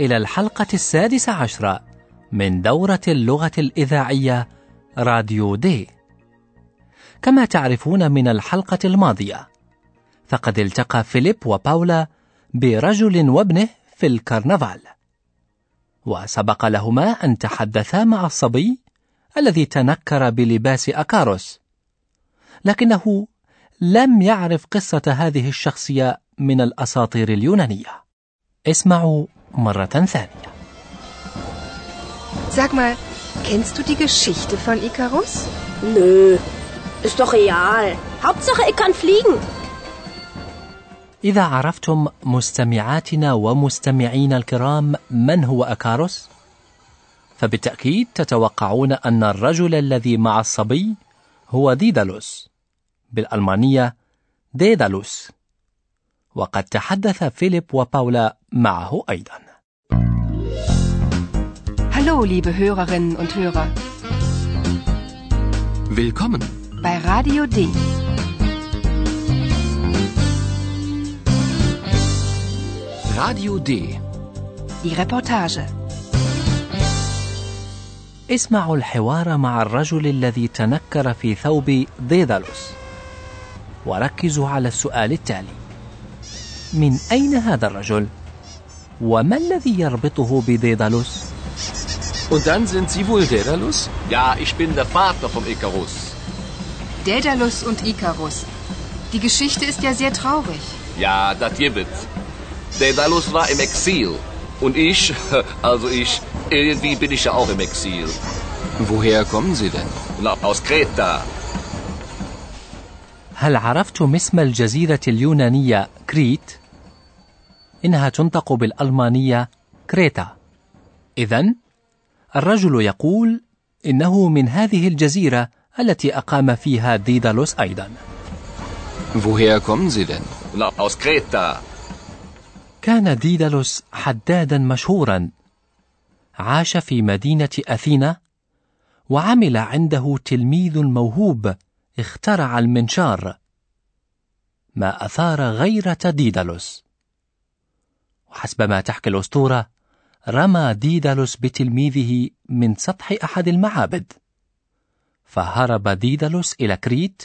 إلى الحلقة السادسة عشرة من دورة اللغة الإذاعية راديو دي. كما تعرفون من الحلقة الماضية، فقد التقى فيليب وباولا برجل وابنه في الكرنفال، وسبق لهما أن تحدثا مع الصبي الذي تنكر بلباس أكاروس، لكنه لم يعرف قصة هذه الشخصية من الأساطير اليونانية. اسمعوا مرة ثانية. Sag mal, kennst du die Geschichte von Icarus? Nö, ist doch real. Hauptsache, ich kann fliegen. إذا عرفتم مستمعاتنا ومستمعينا الكرام من هو أكاروس؟ فبالتأكيد تتوقعون أن الرجل الذي مع الصبي هو ديدالوس بالألمانية ديدالوس وقد تحدث فيليب وباولا معه أيضا Hallo, liebe Hörerinnen und Hörer. Willkommen. Bei Radio D. Radio D. Die Reportage. اسمعوا الحوار مع الرجل الذي تنكر في ثوب ديدالوس وركزوا على السؤال التالي من أين هذا الرجل؟ وما الذي يربطه بديدالوس؟ Und dann sind Sie wohl Daedalus? Ja, ich bin der Vater vom Icarus. Daedalus und Icarus. Die Geschichte ist ja sehr traurig. Ja, das gibt. Daedalus war im Exil. Und ich, also ich, irgendwie bin ich ja auch im Exil. Woher kommen Sie denn? Na, aus Kreta. هل عرفتم اسم الجزيرة اليونانية كريت؟ إنها تنطق بالألمانية كريتا. إذا الرجل يقول إنه من هذه الجزيرة التي أقام فيها ديدالوس أيضا. Woher kommen Sie denn? Aus Kreta. كان ديدالوس حدادا مشهورا عاش في مدينة أثينا وعمل عنده تلميذ موهوب اخترع المنشار ما أثار غيرة ديدالوس وحسب ما تحكي الأسطورة رمى ديدالوس بتلميذه من سطح أحد المعابد فهرب ديدالوس إلى كريت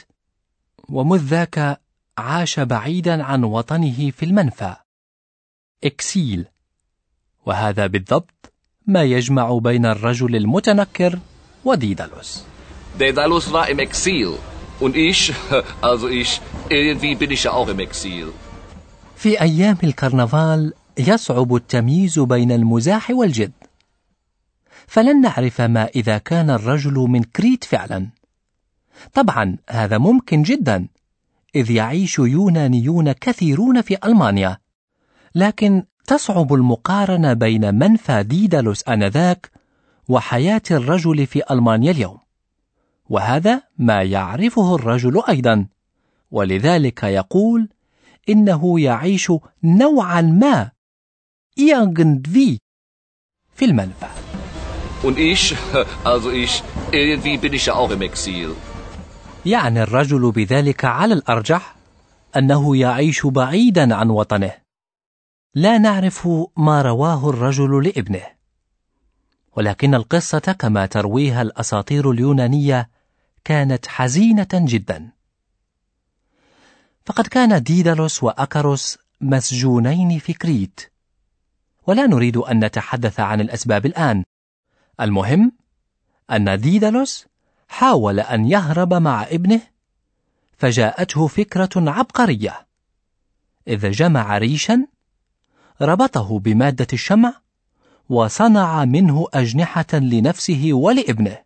ومذ ذاك عاش بعيدا عن وطنه في المنفى إكسيل وهذا بالضبط ما يجمع بين الرجل المتنكر وديدالوس Daedalus war im Exil. Und ich, also ich, irgendwie bin ich ja auch im Exil. في أيام الكرنفال يصعب التمييز بين المزاح والجد. فلن نعرف ما إذا كان الرجل من كريت فعلا. طبعا هذا ممكن جدا إذ يعيش يونانيون كثيرون في ألمانيا. لكن تصعب المقارنة بين منفى ديدالوس آنذاك وحياة الرجل في ألمانيا اليوم. وهذا ما يعرفه الرجل أيضا. ولذلك يقول إنه يعيش نوعا ما irgendwie في المنفى Und ich, also ich, irgendwie bin ich ja auch im Exil. يعني الرجل بذلك على الأرجح أنه يعيش بعيدا عن وطنه. لا نعرف ما رواه الرجل لابنه. ولكن القصة كما ترويها الأساطير اليونانية كانت حزينة جدا. فقد كان ديدالوس وأكاروس مسجونين في كريت. ولا نريد أن نتحدث عن الأسباب الآن. المهم أن ديدالوس حاول أن يهرب مع ابنه فجاءته فكرة عبقرية. إذ جمع ريشا ربطه بمادة الشمع وصنع منه أجنحة لنفسه ولابنه.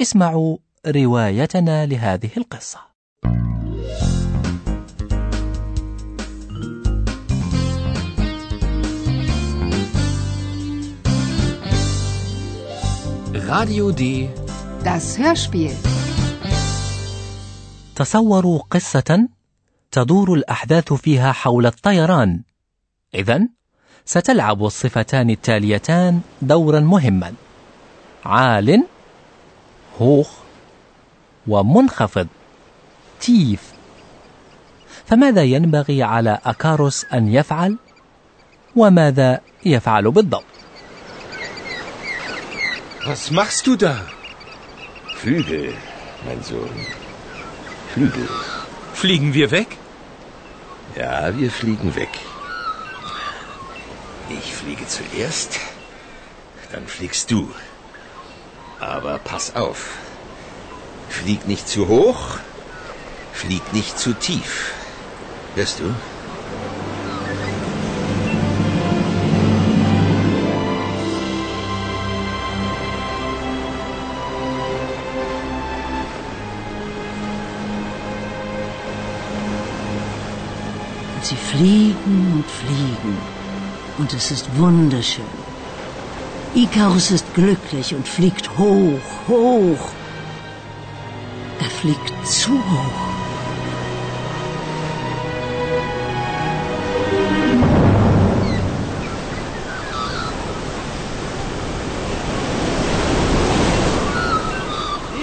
اسمعوا روايتنا لهذه القصة. Radio D. Das Hörspiel. تصوروا قصة تدور الأحداث فيها حول الطيران. إذا ستلعب الصفتان التاليتان دورا مهما. عال هوخ ومنخفض تيف. فماذا ينبغي على أكاروس أن يفعل؟ وماذا يفعل بالضبط؟ Was machst du da? Flügel, mein Sohn. Flügel. Fliegen wir weg? Ja, wir fliegen weg. Ich fliege zuerst, dann fliegst du. Aber pass auf. Flieg nicht zu hoch, flieg nicht zu tief. Hörst du? Sie fliegen und fliegen. Und es ist wunderschön. Ikarus ist glücklich und fliegt hoch, hoch. Er fliegt zu hoch.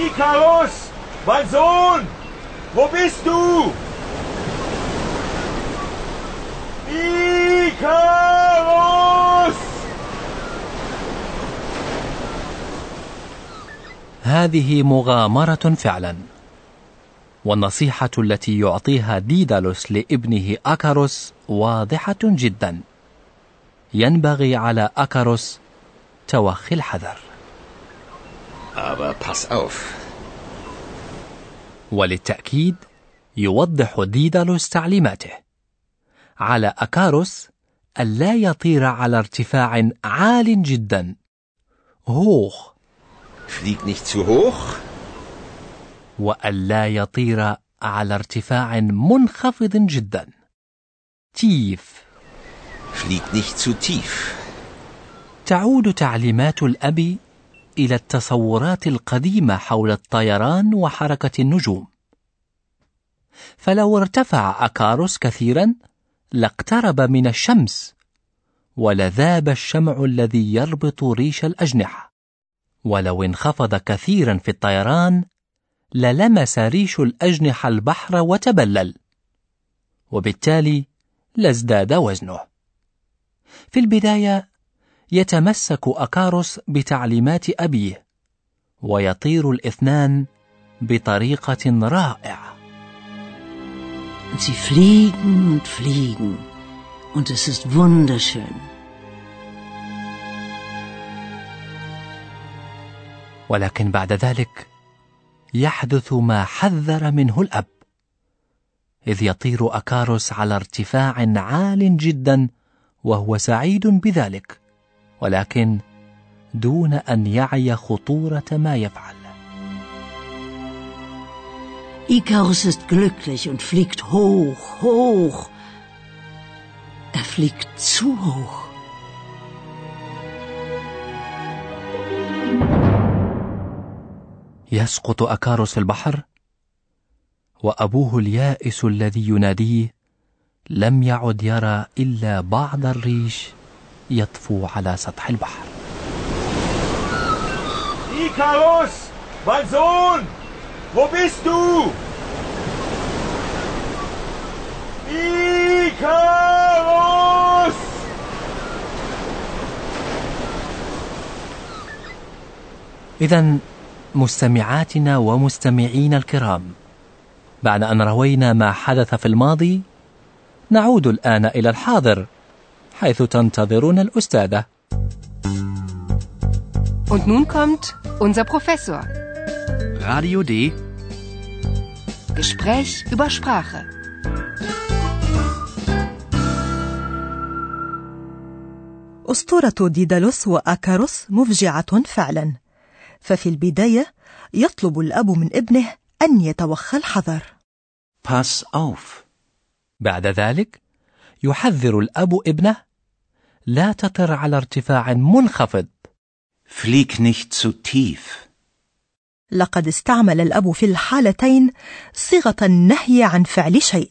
Ikarus! Mein Sohn! Wo bist du? Ikarus! هذه مغامرة فعلا والنصيحة التي يعطيها ديدالوس لابنه أكاروس واضحة جدا ينبغي على أكاروس توخي الحذر Aber pass auf. وللتأكيد يوضح ديدالوس تعليماته على أكاروس ألا يطير على ارتفاع عال جدا. هوخ. Flieg nicht zu hoch, وألا يطير على ارتفاع منخفض جدا. تيف. Flieg nicht zu tief. تعود تعليمات الأب إلى التصورات القديمة حول الطيران وحركة النجوم. فلو ارتفع أكاروس كثيرا لاقترب من الشمس ولذاب الشمع الذي يربط ريش الأجنحة. ولو انخفض كثيرا في الطيران للمس ريش الأجنحة البحر وتبلل. وبالتالي لازداد وزنه. في البداية يتمسك أكاروس بتعليمات أبيه ويطير الاثنان بطريقة رائعة. Und sie fliegen und fliegen. Und es ist wunderschön. ولكن بعد ذلك يحدث ما حذر منه الأب إذ يطير أكاروس على ارتفاع عال جدا وهو سعيد بذلك ولكن دون أن يعي خطورة ما يفعل Ikarus ist glücklich und fliegt hoch, hoch. Er fliegt zu hoch. يسقط أكاروس في البحر وأبوه اليائس الذي يناديه لم يعد يرى إلا بعض الريش يطفو على سطح البحر Ikarus! Mein Sohn! Wo bist du? Ikarus! إذا مستمعاتنا ومستمعينا الكرام بعد أن روينا ما حدث في الماضي نعود الآن إلى الحاضر حيث تنتظرنا الأستاذة Und nun kommt unser Professor. Radio D. Gespräch über Sprache. أسطورة ديدالوس وآكاروس مفجعة فعلا ففي البداية يطلب الأب من ابنه أن يتوخى الحذر Pass auf. بعد ذلك يحذر الأب ابنه لا تطر على ارتفاع منخفض Flieg nicht zu tief. لقد استعمل الأب في الحالتين صيغة النهي عن فعل شيء.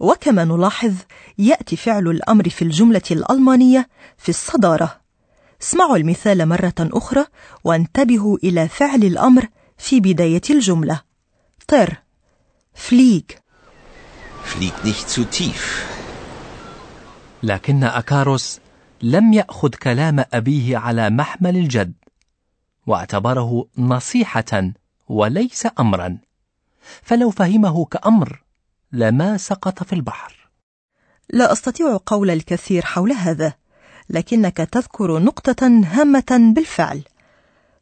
وكما نلاحظ يأتي فعل الأمر في الجملة الألمانية في الصدارة. اسمعوا المثال مرة أخرى وانتبهوا إلى فعل الأمر في بداية الجملة. طر فليج Flieg nicht zu tief. لكن أكاروس لم يأخذ كلام أبيه على محمل الجد. واعتبره نصيحة وليس أمرا. فلو فهمه كأمر لما سقط في البحر. لا أستطيع قول الكثير حول هذا لكنك تذكر نقطة هامة بالفعل.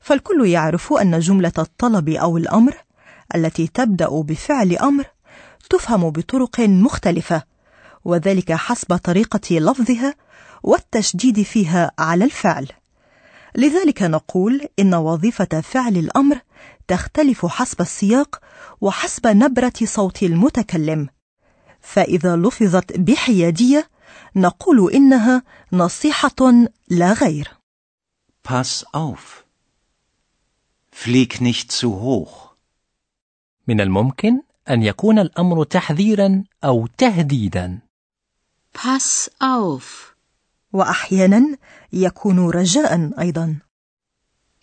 فالكل يعرف أن جملة الطلب أو الأمر التي تبدأ بفعل أمر تفهم بطرق مختلفة وذلك حسب طريقة لفظها والتشديد فيها على الفعل. لذلك نقول إن وظيفة فعل الأمر تختلف حسب السياق وحسب نبرة صوت المتكلم فإذا لفظت بحيادية نقول إنها نصيحة لا غير Pass auf. Flieg nicht zu hoch. من الممكن أن يكون الأمر تحذيرا أو تهديدا Pass auf. وأحيانا يكون رجاء أيضا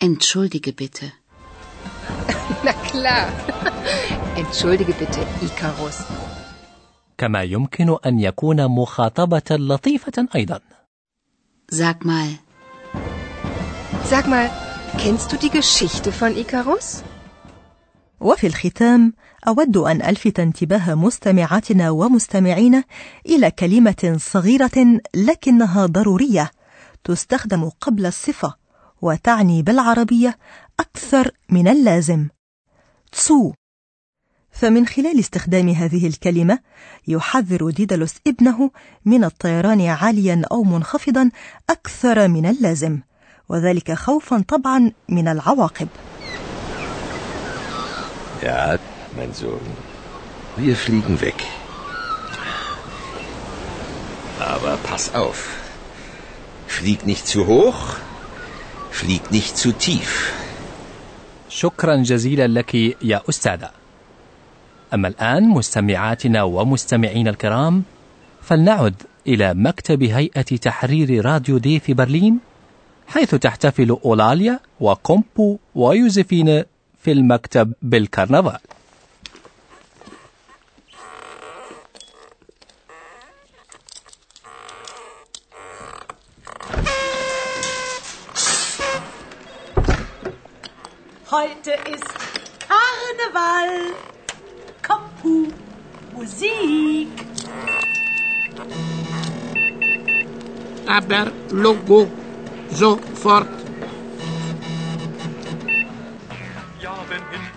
Entschuldige bitte. Na klar. Entschuldige bitte, Icarus. كما يمكن أن يكون مخاطبة لطيفة أيضا Sag mal, Sag mal, kennst du die Geschichte von Icarus? وفي الختام أود أن ألفت انتباه مستمعاتنا ومستمعينا إلى كلمة صغيرة لكنها ضرورية تستخدم قبل الصفة وتعني بالعربية أكثر من اللازم. تسو. فمن خلال استخدام هذه الكلمة يحذر ديدالوس ابنه من الطيران عاليا أو منخفضا أكثر من اللازم وذلك خوفا طبعا من العواقب. Ja, mein Sohn. Wir fliegen weg. Aber pass auf. Flieg nicht zu hoch. Flieg nicht zu tief. شكرا جزيلا لك يا أستاذة أما الآن مستمعاتنا ومستمعينا الكرام فلنعد إلى مكتب هيئة تحرير راديو دي في برلين حيث تحتفل أولاليا وكومبو ويوزفين في المكتب بالكرنفال Heute ist Karneval. Kompu, Musik. Aber Logo sofort.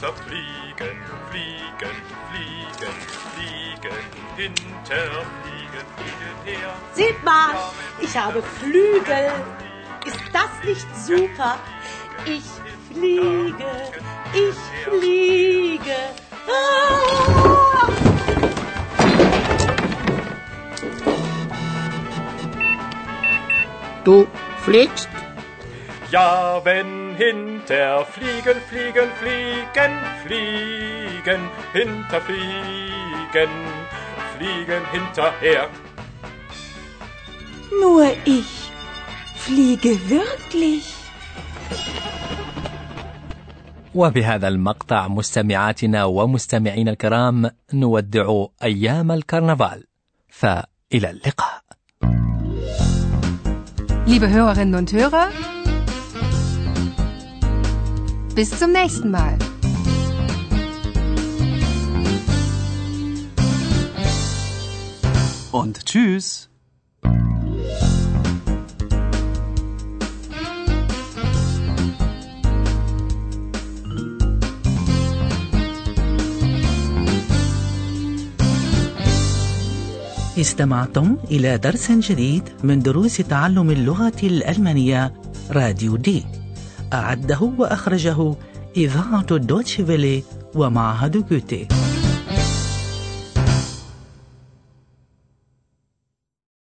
Wenn hinterfliegen, fliegen, fliegen, fliegen, hinter, fliegen, fliegen her. Seht mal, ich habe Flügel. Ist das nicht super? Ich fliege, ich fliege. Ah! Du fliegst? Ja, wenn hinter fliegen, fliegen, fliegen, fliegen, hinterfliegen, fliegen hinterher. Nur ich fliege wirklich. وبهذا المقطع مستمعاتنا ومستمعينا الكرام نودع أيام الكرنفال فإلى اللقاء Liebe Hörerinnen und Hörer, bis zum nächsten Mal. Und tschüss. استمعتم إلى درس جديد من دروس تعلم اللغة الألمانية راديو دي أعده وأخرجه إذاعة دوتشفيلي ومعهد جوتي